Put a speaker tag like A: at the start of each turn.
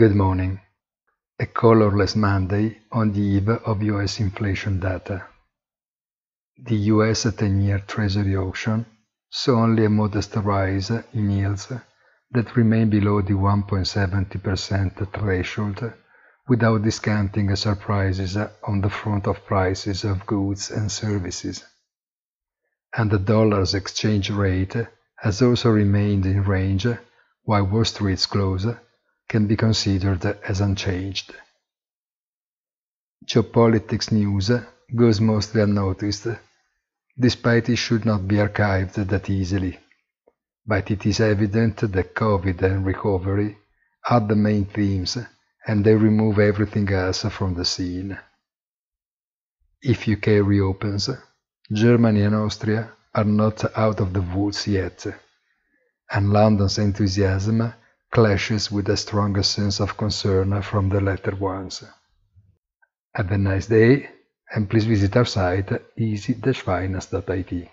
A: Good morning. A colorless Monday on the eve of US inflation data. The US 10-year Treasury auction saw only a modest rise in yields that remain below the 1.70% threshold without discounting surprises on the front of prices of goods and services. And the dollar's exchange rate has also remained in range while Wall Street's close can be considered as unchanged. Geopolitics news goes mostly unnoticed, despite it should not be archived that easily. But it is evident that COVID and recovery are the main themes, and they remove everything else from the scene. If UK reopens, Germany and Austria are not out of the woods yet, and London's enthusiasm clashes with a stronger sense of concern from the latter ones. Have a nice day, and please visit our site easy-finance.it.